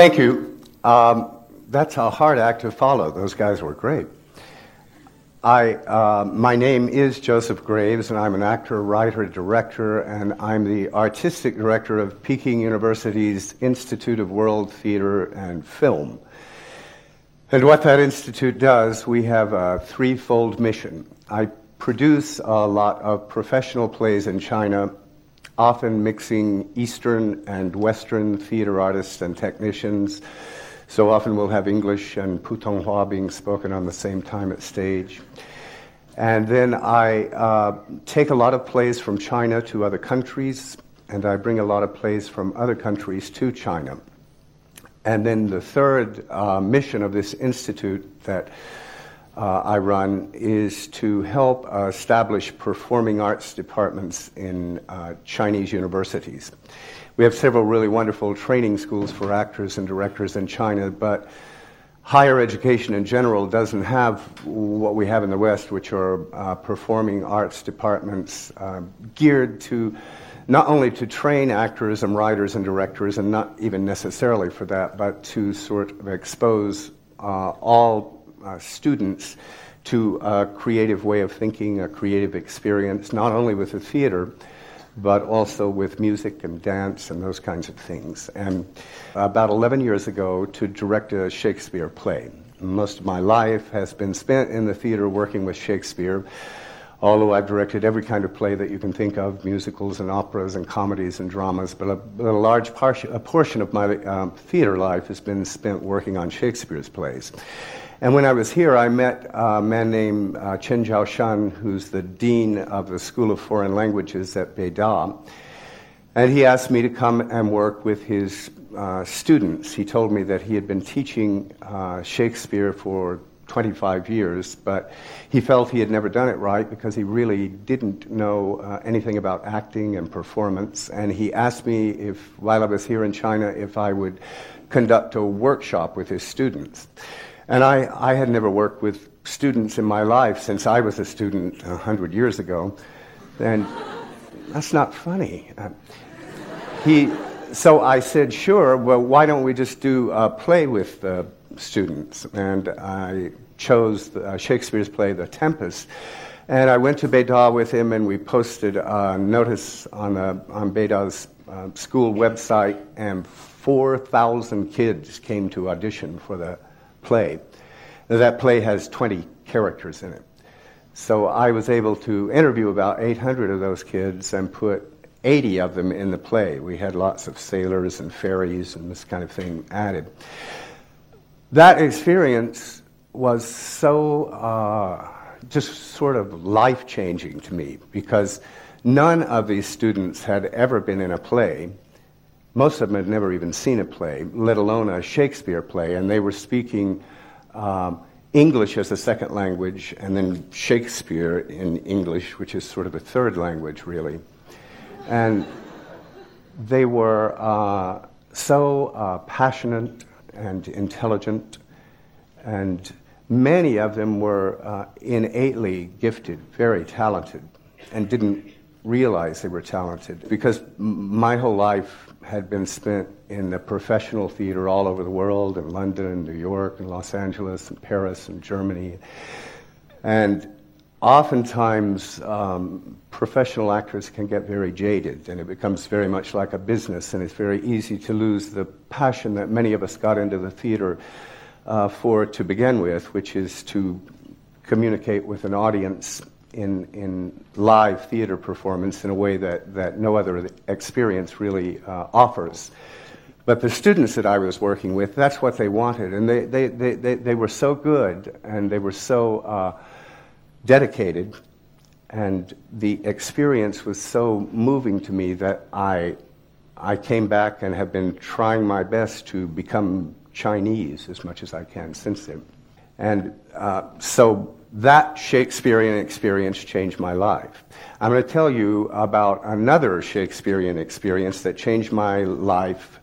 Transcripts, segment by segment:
Thank you. Um, that's a hard act to follow. Those guys were great. I, uh, my name is Joseph Graves, and I'm an actor, writer, director, and I'm the artistic director of Peking University's Institute of World Theater and Film. And what that institute does, we have a threefold mission. I produce a lot of professional plays in China, often mixing Eastern and Western theater artists and technicians. So often we'll have English and Putonghua being spoken on the same time at stage. And then I uh, take a lot of plays from China to other countries, and I bring a lot of plays from other countries to China. And then the third uh, mission of this institute that uh, I run is to help uh, establish performing arts departments in uh, Chinese universities. We have several really wonderful training schools for actors and directors in China, but higher education in general doesn't have what we have in the West, which are uh, performing arts departments uh, geared to not only to train actors and writers and directors, and not even necessarily for that, but to sort of expose uh, all students to a creative way of thinking, a creative experience, not only with the theater, but also with music and dance and those kinds of things. And about 11 years ago, to direct a Shakespeare play. Most of my life has been spent in the theater working with Shakespeare although I've directed every kind of play that you can think of musicals and operas and comedies and dramas, but a, a large par- a portion of my um, theater life has been spent working on Shakespeare's plays. And when I was here, I met a man named uh, Cheng Chaoxiang, who's the dean of the School of Foreign Languages at Beida. And he asked me to come and work with his uh, students. He told me that he had been teaching uh, Shakespeare for 25 years, but he felt he had never done it right because he really didn't know uh, anything about acting and performance. And he asked me if, while I was here in China, if I would conduct a workshop with his students. And I, I had never worked with students in my life since I was a student 100 years ago. And that's not funny. Uh, he, so I said, sure, well, why don't we just do a play with students, and I chose the, uh, Shakespeare's play, The Tempest. And I went to Beida with him, and we posted a notice on, a, on Beida's uh, school website, and 4,000 kids came to audition for the play. That play has 20 characters in it. So I was able to interview about 800 of those kids and put 80 of them in the play. We had lots of sailors and fairies and this kind of thing added that experience was so uh, just sort of life changing to me because none of these students had ever been in a play. Most of them had never even seen a play, let alone a Shakespeare play, and they were speaking um, English as a second language and then Shakespeare in English, which is sort of a third language, really. And they were uh, so uh, passionate and intelligent, and many of them were uh, innately gifted, very talented, and didn't realize they were talented because my whole life had been spent in the professional theater all over the world in London and New York and Los Angeles and Paris and Germany. And oftentimes um, professional actors can get very jaded and it becomes very much like a business and it's very easy to lose the passion that many of us got into the theater uh, for to begin with, which is to communicate with an audience in, in live theater performance in a way that, that no other experience really uh, offers. But the students that I was working with, that's what they wanted. And they, they, they, they, they were so good and they were so uh, dedicated, and the experience was so moving to me that I, I came back and have been trying my best to become Chinese as much as I can since then. And uh, so that Shakespearean experience changed my life. I'm going to tell you about another Shakespearean experience that changed my life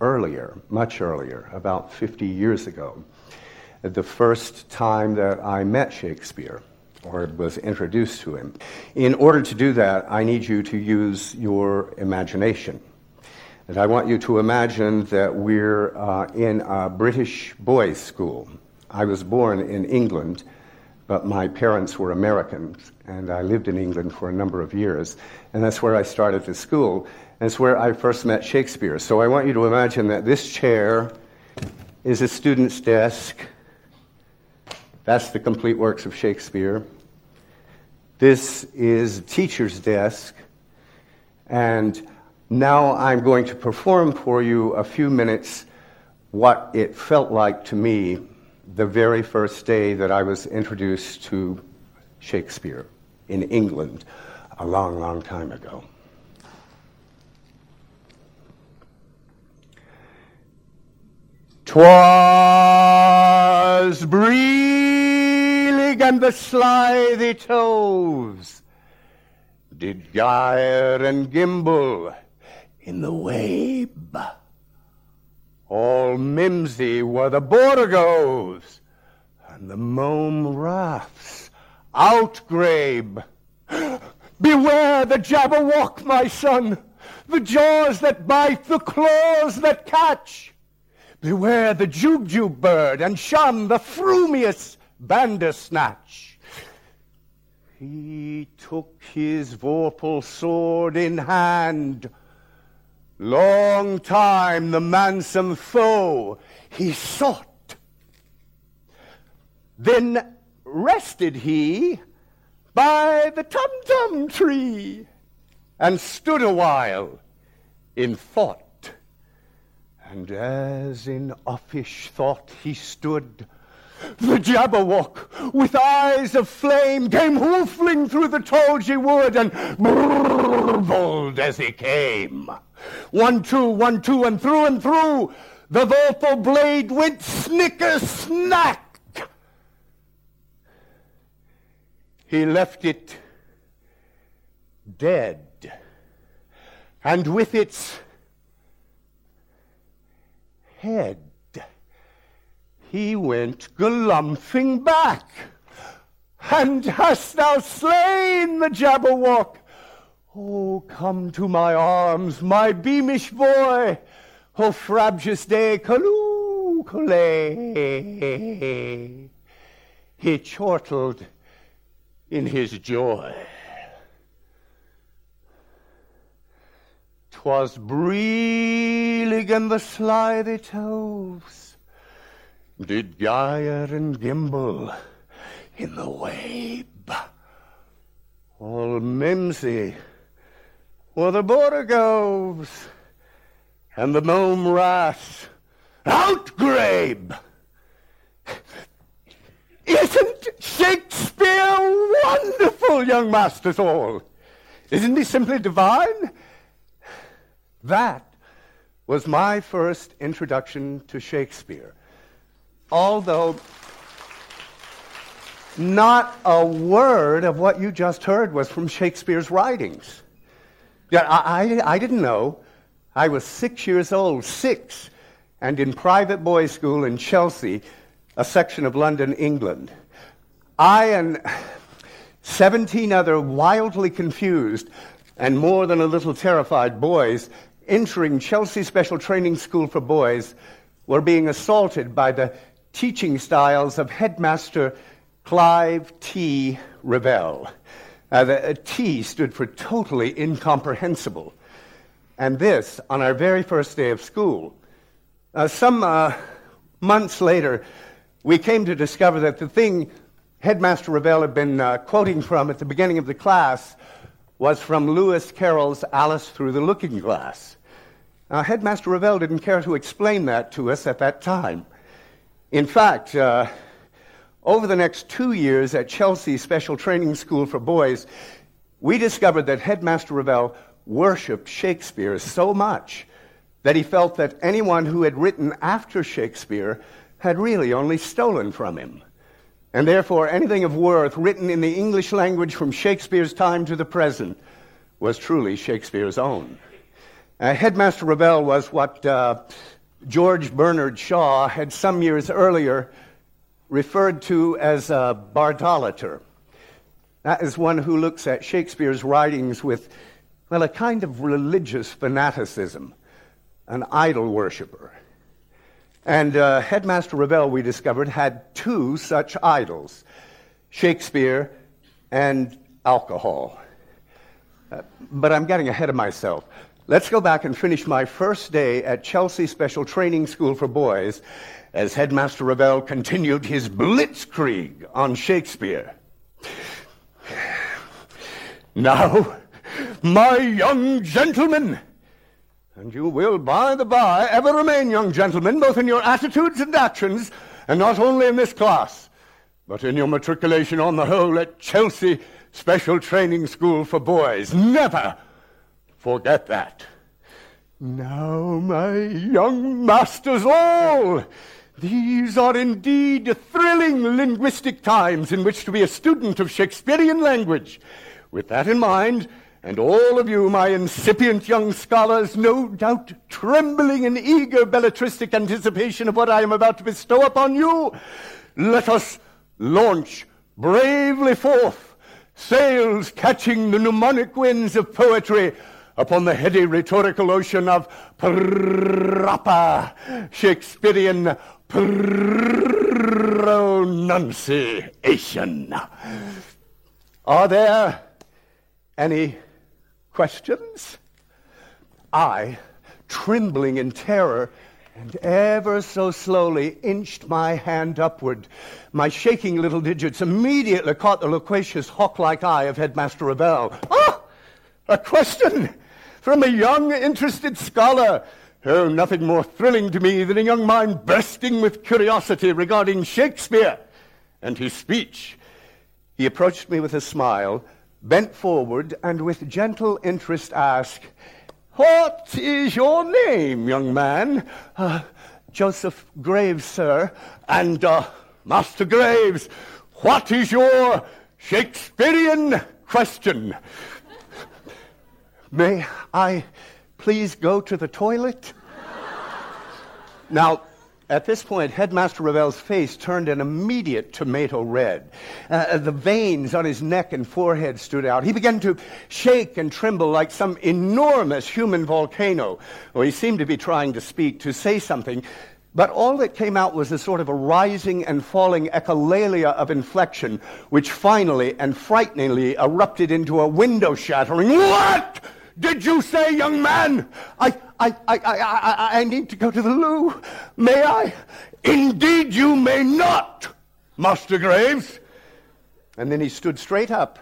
earlier, much earlier, about 50 years ago. The first time that I met Shakespeare or was introduced to him. In order to do that, I need you to use your imagination. And I want you to imagine that we're uh, in a British boys' school. I was born in England, but my parents were Americans, and I lived in England for a number of years. And that's where I started the school. It's where I first met Shakespeare. So I want you to imagine that this chair is a student's desk. That's the complete works of Shakespeare. This is a teacher's desk. And now I'm going to perform for you a few minutes what it felt like to me the very first day that I was introduced to Shakespeare in England a long, long time ago. Twas brillig and the slithy toves did gyre and gimble in the wabe. All mimsy were the borogoves, and the mome raths outgrabe. Beware the Jabberwock, my son, the jaws that bite, the claws that catch. Beware the Jubjub bird, and shun the frumious Bandersnatch. He took his vorpal sword in hand, Long time the manxome foe he sought. Then rested he by the tum-tum tree and stood a while in thought. And as in uffish thought he stood, the Jabberwock, with eyes of flame, came hoofling through the tulgey wood and burbled as he came. One, two, one, two, and through and through the vorpal blade went snicker snack. He left it dead, and with its head he went galumphing back. And hast thou slain the Jabberwock? Oh, come to my arms, my beamish boy. Oh, frabjous day, calloo, He chortled in his joy. 'Twas brillig and the slithy toves did gyre and gimble in the wabe. All mimsy were the borogoves, and the mome rath outgrabe. Isn't Shakespeare wonderful, young masters all? Isn't he simply divine? That was my first introduction to Shakespeare. Although not a word of what you just heard was from Shakespeare's writings. Yeah, I, I, I didn't know. I was six years old, six, and in private boys' school in Chelsea, a section of London, England. I and 17 other wildly confused and more than a little terrified boys entering Chelsea Special Training School for Boys were being assaulted by the teaching styles of headmaster Clive T. Revell. Uh, the uh, T stood for totally incomprehensible. And this on our very first day of school. Uh, some uh, months later, we came to discover that the thing Headmaster Revell had been uh, quoting from at the beginning of the class was from Lewis Carroll's Alice Through the Looking Glass. Now, Headmaster Revell didn't care to explain that to us at that time. In fact, uh, over the next two years at Chelsea Special Training School for Boys, we discovered that Headmaster Revell worshipped Shakespeare so much that he felt that anyone who had written after Shakespeare had really only stolen from him. And therefore, anything of worth written in the English language from Shakespeare's time to the present was truly Shakespeare's own. Uh, Headmaster Revell was what uh, George Bernard Shaw had some years earlier referred to as a bardolater. That is one who looks at Shakespeare's writings with, well, a kind of religious fanaticism. an idol worshiper. And uh, Headmaster Revell, we discovered, had two such idols Shakespeare and alcohol. Uh, but I'm getting ahead of myself. Let's go back and finish my first day at Chelsea Special Training School for Boys as Headmaster Revell continued his blitzkrieg on Shakespeare. Now, my young gentlemen, and you will, by the by, ever remain young gentlemen, both in your attitudes and actions, and not only in this class, but in your matriculation on the whole at Chelsea Special Training School for Boys. Never forget that. Now, my young masters all, these are indeed thrilling linguistic times in which to be a student of Shakespearean language. With that in mind, and all of you, my incipient young scholars, no doubt trembling in eager belletristic anticipation of what I am about to bestow upon you, let us launch bravely forth, sails catching the mnemonic winds of poetry upon the heady rhetorical ocean of proper Shakespearean pronunciation. Are there any questions? I, trembling in terror, and ever so slowly inched my hand upward. My shaking little digits immediately caught the loquacious hawk like eye of Headmaster Revell. Ah! A question from a young, interested scholar. Oh, nothing more thrilling to me than a young mind bursting with curiosity regarding Shakespeare and his speech. He approached me with a smile bent forward and with gentle interest asked, What is your name, young man? Uh, Joseph Graves, sir. And, uh, Master Graves, what is your Shakespearean question? May I please go to the toilet? now, at this point, Headmaster Revell's face turned an immediate tomato red. Uh, the veins on his neck and forehead stood out. He began to shake and tremble like some enormous human volcano. Well, he seemed to be trying to speak, to say something, but all that came out was a sort of a rising and falling echolalia of inflection, which finally and frighteningly erupted into a window shattering, What did you say, young man? I, I, I, I, I, need to go to the loo. May I? Indeed, you may not, Master Graves. And then he stood straight up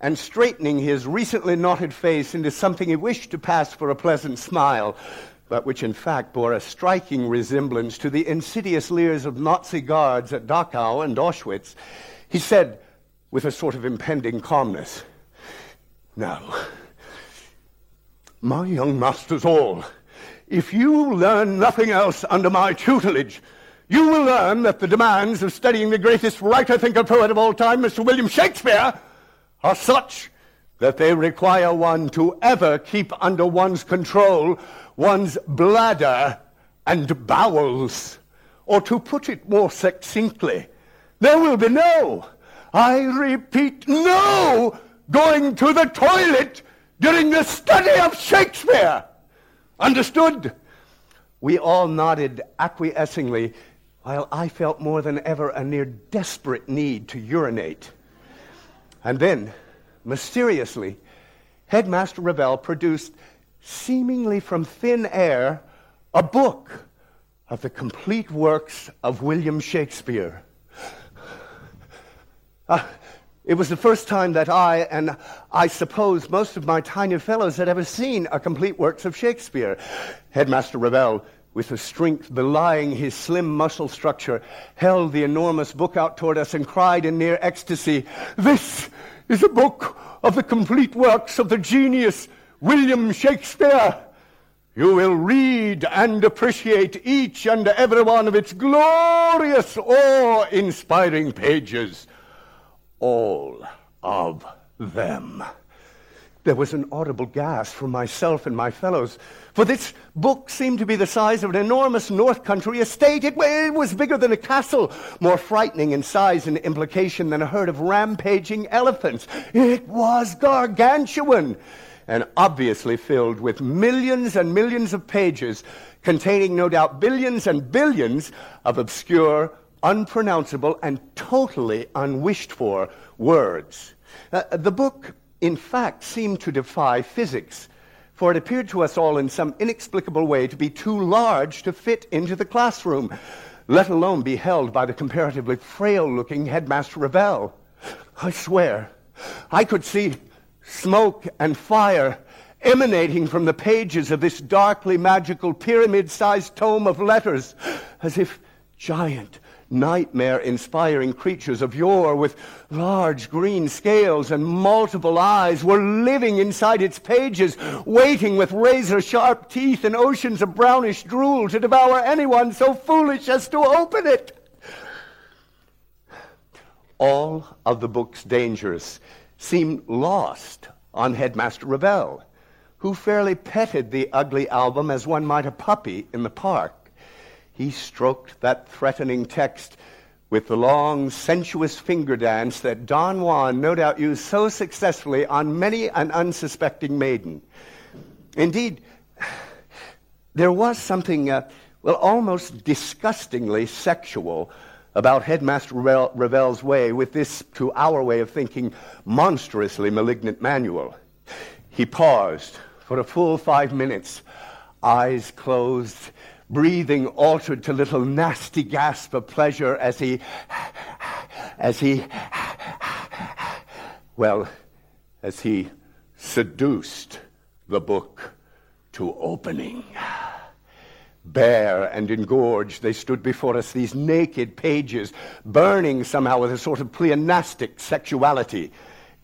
and straightening his recently knotted face into something he wished to pass for a pleasant smile, but which in fact bore a striking resemblance to the insidious leers of Nazi guards at Dachau and Auschwitz, he said with a sort of impending calmness, Now, my young masters all, if you learn nothing else under my tutelage, you will learn that the demands of studying the greatest writer, thinker, poet of all time, Mr. William Shakespeare, are such that they require one to ever keep under one's control one's bladder and bowels. Or to put it more succinctly, there will be no, I repeat, no going to the toilet during the study of Shakespeare. Understood? We all nodded acquiescingly, while I felt more than ever a near desperate need to urinate. And then, mysteriously, Headmaster Revell produced, seemingly from thin air, a book of the complete works of William Shakespeare. Uh, it was the first time that I, and I suppose most of my tiny fellows, had ever seen a complete works of Shakespeare. Headmaster Revell, with a strength belying his slim muscle structure, held the enormous book out toward us and cried in near ecstasy, This is a book of the complete works of the genius William Shakespeare. You will read and appreciate each and every one of its glorious, awe inspiring pages all of them. There was an audible gasp from myself and my fellows, for this book seemed to be the size of an enormous North Country estate. It, it, was bigger than a castle, more frightening in size and implication than a herd of rampaging elephants. It was gargantuan. and obviously filled with millions and millions of pages containing no doubt billions and billions of obscure, unpronounceable, and totally unwished for words. Uh, the book, in fact, seemed to defy physics, for it appeared to us all in some inexplicable way to be too large to fit into the classroom, let alone be held by the comparatively frail looking headmaster Revell. I swear, I could see smoke and fire emanating from the pages of this darkly magical pyramid sized tome of letters, as if giant, nightmare inspiring creatures of yore with large green scales and multiple eyes were living inside its pages, waiting with razor sharp teeth and oceans of brownish drool to devour anyone so foolish as to open it. All of the book's dangers seemed lost on Headmaster Revell who fairly petted the ugly album as one might a puppy in the park. He stroked that threatening text with the long, sensuous finger dance that Don Juan no doubt used so successfully on many an unsuspecting maiden. Indeed, there was something, uh, well, almost disgustingly sexual about Headmaster Revell's way with this, to our way of thinking, monstrously malignant manual. He paused, for a full five minutes, eyes closed, breathing altered to little nasty gasp of pleasure as he, as he, well, as he seduced the book to opening. Bare and engorged, they stood before us, these naked pages, burning somehow with a sort of pleonastic sexuality,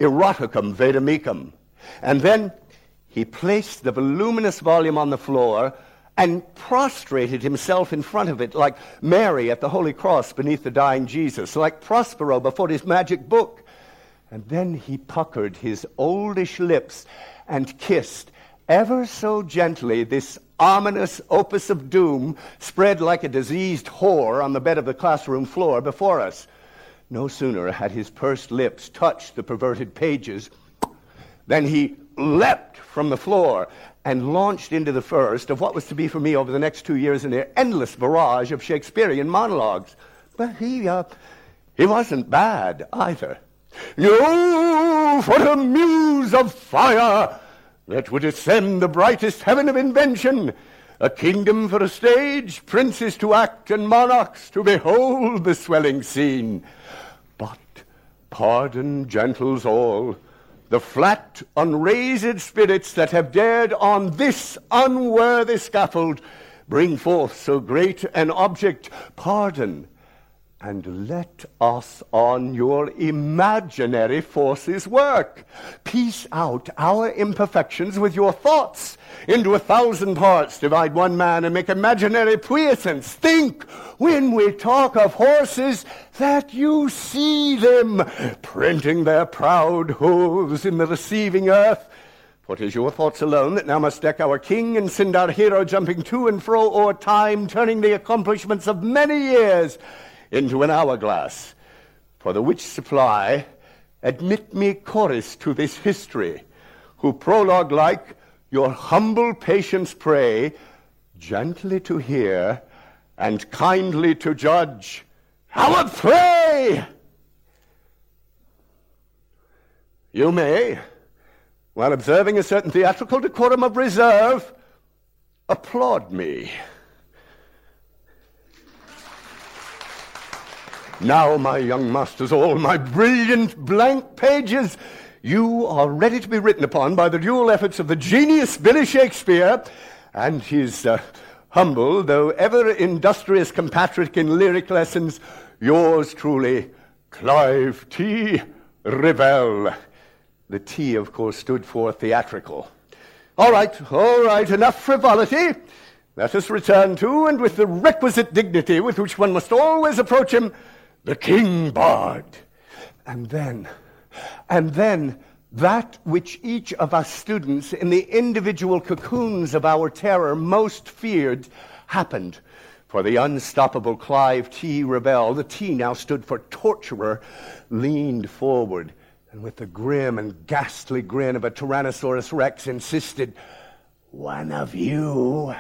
eroticum vedemicum. And then he placed the voluminous volume on the floor and prostrated himself in front of it like Mary at the Holy Cross beneath the dying Jesus, like Prospero before his magic book. And then he puckered his oldish lips and kissed ever so gently this ominous opus of doom spread like a diseased whore on the bed of the classroom floor before us. No sooner had his pursed lips touched the perverted pages than he leapt from the floor and launched into the first of what was to be for me over the next two years an endless barrage of Shakespearean monologues. But he, uh, he wasn't bad either. You, for a muse of fire that would ascend the brightest heaven of invention, a kingdom for a stage, princes to act, and monarchs to behold the swelling scene. But pardon, gentles all, the flat, unraised spirits that have dared on this unworthy scaffold bring forth so great an object, pardon, and let us on your imaginary forces work. Piece out our imperfections with your thoughts. Into a thousand parts divide one man and make imaginary puissance. Think, when we talk of horses, that you see them printing their proud hooves in the receiving earth. For it is your thoughts alone that now must deck our king and send our hero jumping to and fro o'er time, turning the accomplishments of many years into an hourglass. For the which supply, admit me chorus to this history, who prologue like your humble patience pray, gently to hear and kindly to judge. Would pray! You may, while observing a certain theatrical decorum of reserve, applaud me. Now, my young masters, all my brilliant blank pages, you are ready to be written upon by the dual efforts of the genius Billy Shakespeare and his uh, humble, though ever industrious compatriot in lyric lessons, yours truly, Clive T. Revell. The T, of course, stood for theatrical. All right, all right, enough frivolity. Let us return to, and with the requisite dignity with which one must always approach him, the King Bard. And then, and then, that which each of us students in the individual cocoons of our terror most feared happened. For the unstoppable Clive T. Revell, the T now stood for torturer, leaned forward and with the grim and ghastly grin of a Tyrannosaurus Rex insisted, One of you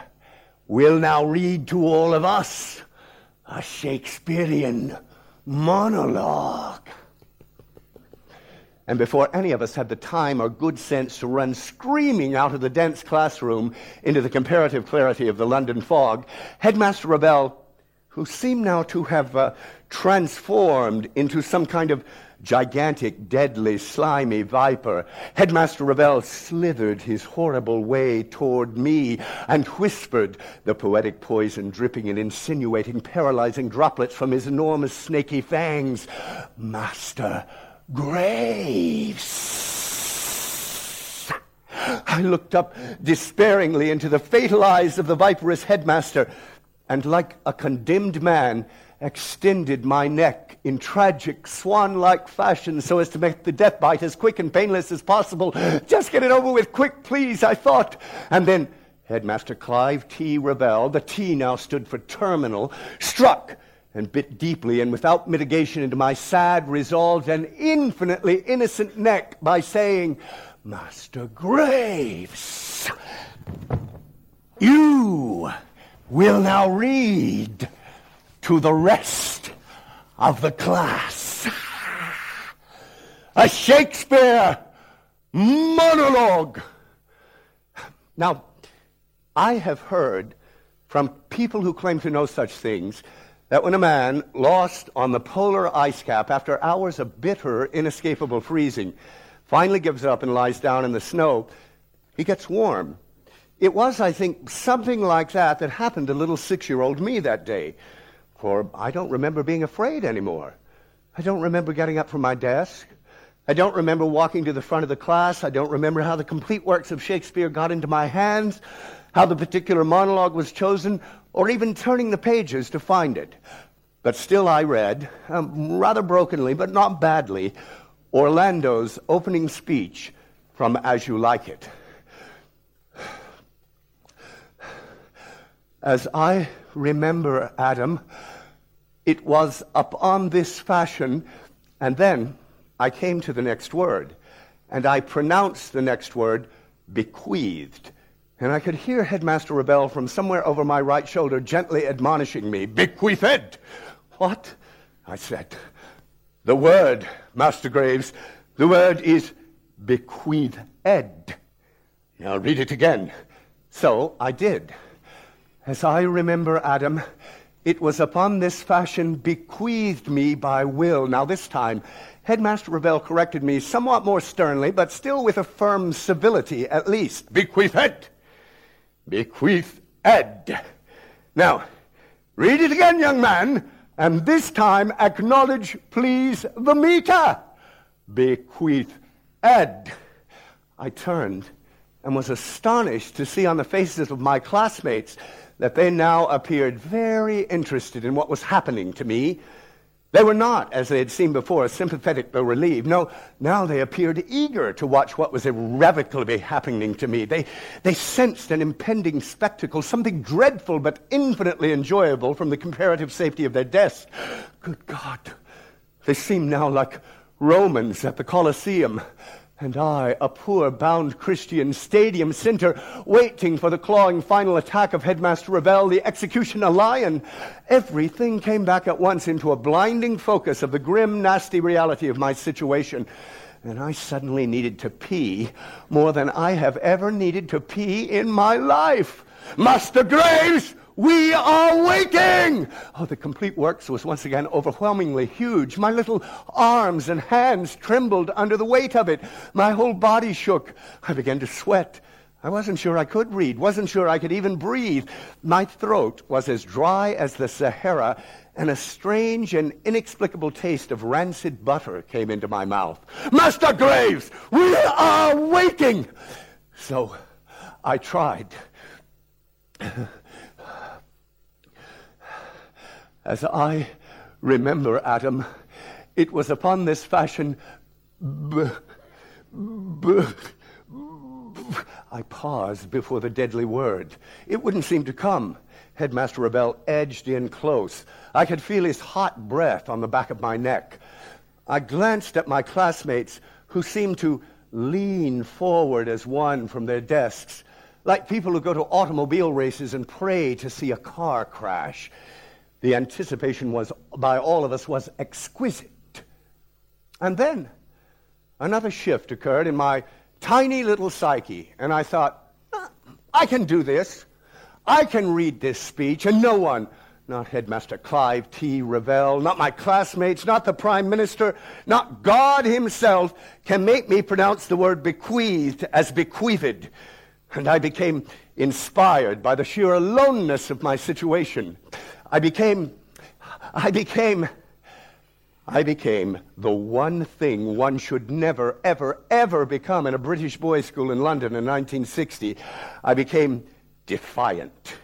will now read to all of us a Shakespearean monologue. And before any of us had the time or good sense to run screaming out of the dense classroom into the comparative clarity of the London fog, Headmaster Revell, who seemed now to have uh, transformed into some kind of gigantic, deadly, slimy viper, Headmaster Revell slithered his horrible way toward me and whispered, the poetic poison dripping in insinuating, paralyzing droplets from his enormous snaky fangs, Master Graves. I looked up despairingly into the fatal eyes of the viperous headmaster, and like a condemned man, extended my neck in tragic swan like fashion so as to make the death bite as quick and painless as possible. Just get it over with quick, please, I thought. And then Headmaster Clive T. Revell, the T now stood for terminal, struck and bit deeply and without mitigation into my sad, resolved, and infinitely innocent neck by saying, Master Graves, you will now read to the rest of the class. A Shakespeare monologue. Now, I have heard from people who claim to know such things that when a man lost on the polar ice cap after hours of bitter, inescapable freezing finally gives up and lies down in the snow, he gets warm. It was, I think, something like that that happened to little six year old me that day for I don't remember being afraid anymore. I don't remember getting up from my desk. I don't remember walking to the front of the class. I don't remember how the complete works of Shakespeare got into my hands, how the particular monologue was chosen, or even turning the pages to find it. But still, I read, um, rather brokenly, but not badly, Orlando's opening speech from As You Like It. As I remember, Adam, it was upon this fashion, and then I came to the next word, and I pronounced the next word, bequeathed. And I could hear Headmaster Revell from somewhere over my right shoulder gently admonishing me, bequeathed. What? I said. The word, Master Graves, the word is bequeathed. Now read it again. So I did. As I remember, Adam, it was upon this fashion bequeathed me by will. Now, this time, Headmaster Revell corrected me somewhat more sternly, but still with a firm civility at least. Bequeathed. Bequeathed. Now, read it again, young man, and this time acknowledge, please, the meter. Bequeathed. I turned and was astonished to see on the faces of my classmates that they now appeared very interested in what was happening to me. They were not, as they had seemed before, sympathetic or relieved. No, now they appeared eager to watch what was irrevocably happening to me. They, they sensed an impending spectacle, something dreadful but infinitely enjoyable from the comparative safety of their desks. Good God, they seemed now like Romans at the Colosseum and I, a poor bound Christian stadium center, waiting for the clawing final attack of Headmaster Revell, the executioner lion. Everything came back at once into a blinding focus of the grim, nasty reality of my situation. And I suddenly needed to pee more than I have ever needed to pee in my life. Master Graves! We are waking! Oh, the complete works was once again overwhelmingly huge. My little arms and hands trembled under the weight of it. My whole body shook. I began to sweat. I wasn't sure I could read, wasn't sure I could even breathe. My throat was as dry as the Sahara, and a strange and inexplicable taste of rancid butter came into my mouth. Master Graves, we are waking! So I tried. As I remember, Adam, it was upon this fashion. I paused before the deadly word. It wouldn't seem to come. Headmaster Revell edged in close. I could feel his hot breath on the back of my neck. I glanced at my classmates, who seemed to lean forward as one from their desks, like people who go to automobile races and pray to see a car crash. The anticipation was, by all of us, was exquisite. And then another shift occurred in my tiny little psyche, and I thought, ah, I can do this. I can read this speech, and no one, not Headmaster Clive T. Revell, not my classmates, not the Prime Minister, not God Himself, can make me pronounce the word bequeathed as bequeathed. And I became inspired by the sheer aloneness of my situation. I became, I became, I became the one thing one should never, ever, ever become in a British boys' school in London in 1960. I became defiant.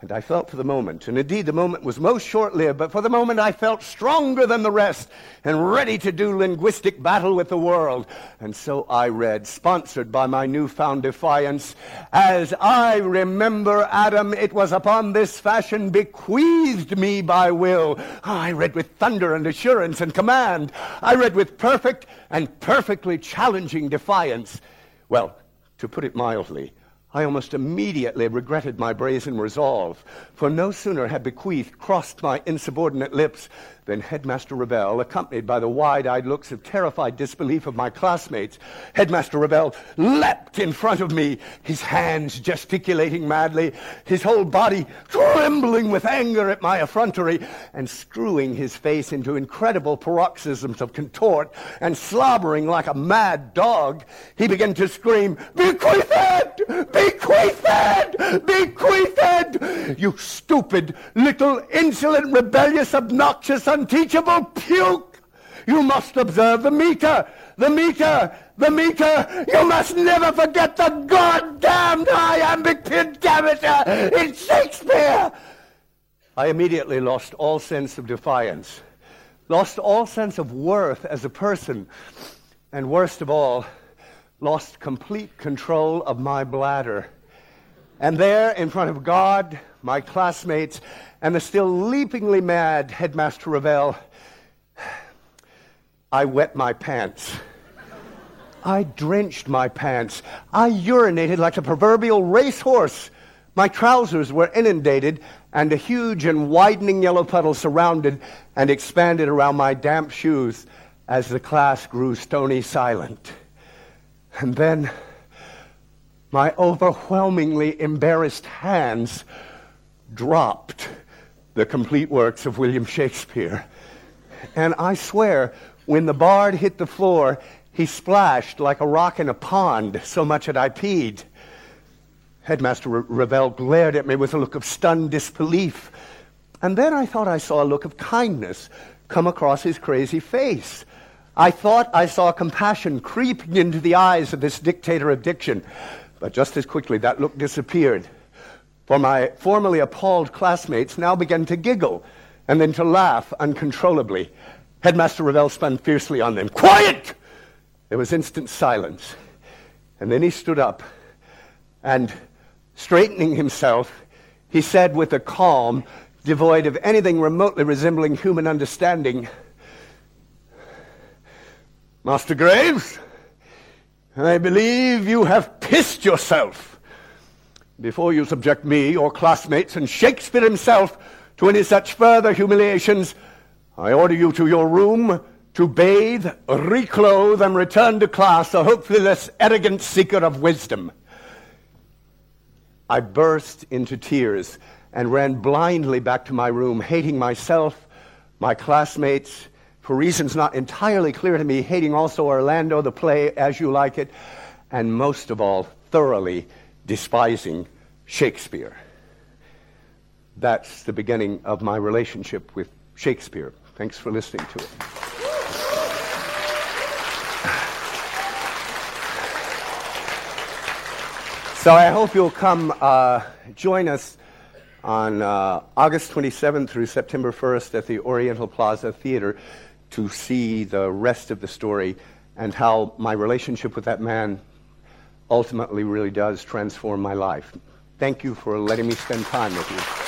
And I felt for the moment, and indeed the moment was most short lived, but for the moment I felt stronger than the rest and ready to do linguistic battle with the world. And so I read, sponsored by my newfound defiance, As I remember Adam, it was upon this fashion bequeathed me by will. Ah, I read with thunder and assurance and command. I read with perfect and perfectly challenging defiance. Well, to put it mildly, I almost immediately regretted my brazen resolve, for no sooner had bequeath crossed my insubordinate lips than Headmaster Revell, accompanied by the wide-eyed looks of terrified disbelief of my classmates, Headmaster Revell leapt in front of me, his hands gesticulating madly, his whole body trembling with anger at my effrontery, and screwing his face into incredible paroxysms of contort, and slobbering like a mad dog, he began to scream, Bequeathed! Bequeathed! Bequeathed! You stupid, little, insolent, rebellious, obnoxious, unteachable puke. You must observe the meter, the meter, the meter. You must never forget the goddamned iambic pentameter in Shakespeare. I immediately lost all sense of defiance, lost all sense of worth as a person, and worst of all, lost complete control of my bladder. And there, in front of God, my classmates, and the still leapingly mad Headmaster Revell, I wet my pants. I drenched my pants. I urinated like a proverbial racehorse. My trousers were inundated, and a huge and widening yellow puddle surrounded and expanded around my damp shoes as the class grew stony silent. And then my overwhelmingly embarrassed hands dropped the complete works of William Shakespeare. And I swear, when the bard hit the floor, he splashed like a rock in a pond, so much had I peed. Headmaster Revell glared at me with a look of stunned disbelief. And then I thought I saw a look of kindness come across his crazy face. I thought I saw compassion creeping into the eyes of this dictator of diction. But just as quickly, that look disappeared for my formerly appalled classmates now began to giggle and then to laugh uncontrollably. Headmaster Revell spun fiercely on them. Quiet! There was instant silence. And then he stood up and, straightening himself, he said with a calm devoid of anything remotely resembling human understanding, Master Graves, I believe you have pissed yourself before you subject me, your classmates, and Shakespeare himself to any such further humiliations, I order you to your room to bathe, reclothe, and return to class a hopefully less arrogant seeker of wisdom. I burst into tears and ran blindly back to my room, hating myself, my classmates, for reasons not entirely clear to me, hating also Orlando, the play, as you like it, and most of all, thoroughly despising Shakespeare. That's the beginning of my relationship with Shakespeare. Thanks for listening to it. So I hope you'll come uh, join us on uh, August 27th through September 1st at the Oriental Plaza Theater to see the rest of the story and how my relationship with that man ultimately really does transform my life. Thank you for letting me spend time with you.